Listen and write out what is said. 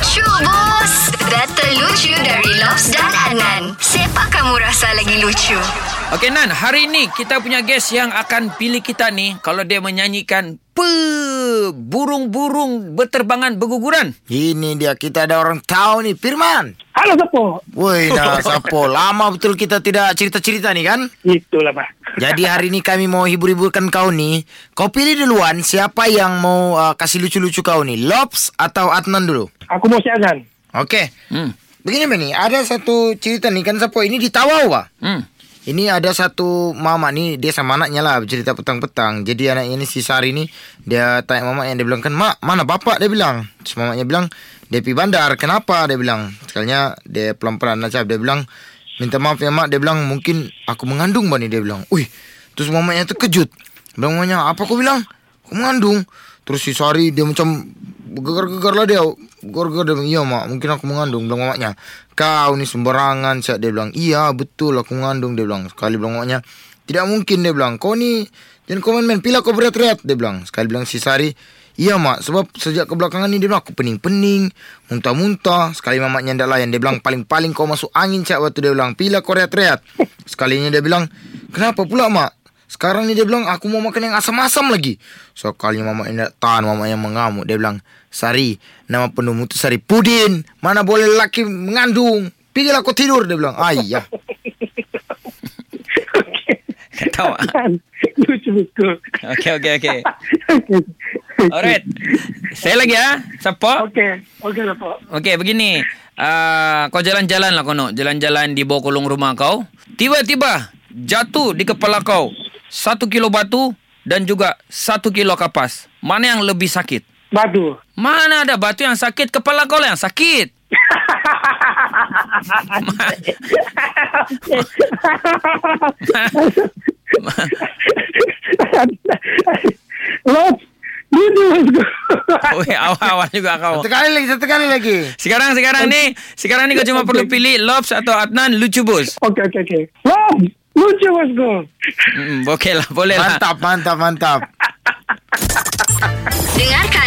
Lucu bos Data lucu dari Lobs dan Anan Siapa kamu rasa lagi lucu? Okey Nan, hari ni kita punya guest yang akan pilih kita ni kalau dia menyanyikan pe burung-burung berterbangan berguguran. Ini dia kita ada orang tahu nih Firman. Halo Sopo. Woi nah Sapo Lama betul kita tidak cerita-cerita nih kan? Itulah Pak. Jadi hari ini kami mau hibur-hiburkan kau nih Kau pilih duluan siapa yang mau uh, kasih lucu-lucu kau nih Lobs atau Adnan dulu? Aku mau siaran. Oke Hmm. Begini Bani Ada satu cerita nih kan Sapo Ini di Tawau Pak. Hmm. Ini ada satu mama nih Dia sama anaknya lah Bercerita petang-petang. Jadi anaknya ini si Sari nih Dia tanya mama yang Dia bilang kan Mak mana bapak? Dia bilang. Terus mamanya bilang Dia pergi bandar. Kenapa? Dia bilang Sekalinya dia pelan-pelan aja Dia bilang Minta maaf ya mak. Dia bilang mungkin Aku mengandung Bani Dia bilang. Wih Terus mamanya terkejut Bilang mamanya Apa kau bilang? Aku mengandung. Terus si Sari dia macam Gegar-gegar lah dia. Gegar-gegar dia bilang Iya mak mungkin aku mengandung Bilang mamanya Kau ni sembarangan Siap dia bilang. Iya betul aku mengandung Dia bilang. Sekali bilang mamanya Tidak mungkin dia bilang. Kau ni Jangan kau main-main Pilih kau berat-berat Dia bilang. Sekali bilang si Sari Iya mak Sebab sejak kebelakangan ni Dia bilang aku pening-pening Muntah-muntah Sekali mamaknya ndak layan Dia bilang paling-paling kau masuk angin Cak waktu dia bilang Pilih kau rehat-rehat Sekalinya dia bilang Kenapa pula mak sekarang ni dia bilang aku mau makan yang asam-asam lagi. So kali mama ini tak tahan mama yang mengamuk. Dia bilang, Sari, nama penuhmu tu Sari Pudin. Mana boleh lelaki mengandung. Pergilah kau tidur. Dia bilang, ayah. Ketawa. Kan? Lucu betul. Okey okey okey. Alright. Saya lagi ya. Siapa? Okey. Okey Sopo. Okey begini. Uh, kau jalan-jalan lah kono. Jalan-jalan di bawah kolong rumah kau. Tiba-tiba jatuh di kepala kau. Satu kilo batu dan juga satu kilo kapas. Mana yang lebih sakit? Badu. Mana ada batu yang sakit? Kepala kau lah yang sakit. Weh, awal-awal juga kau. Satu kali lagi, satu kali lagi. Sekarang sekarang ni, sekarang ni kau cuma perlu pilih Lobs atau Adnan lucu bos. Okey okey okey. Lot. Lucu bosku. Hmm, okey lah, boleh lah. Mantap, mantap, mantap.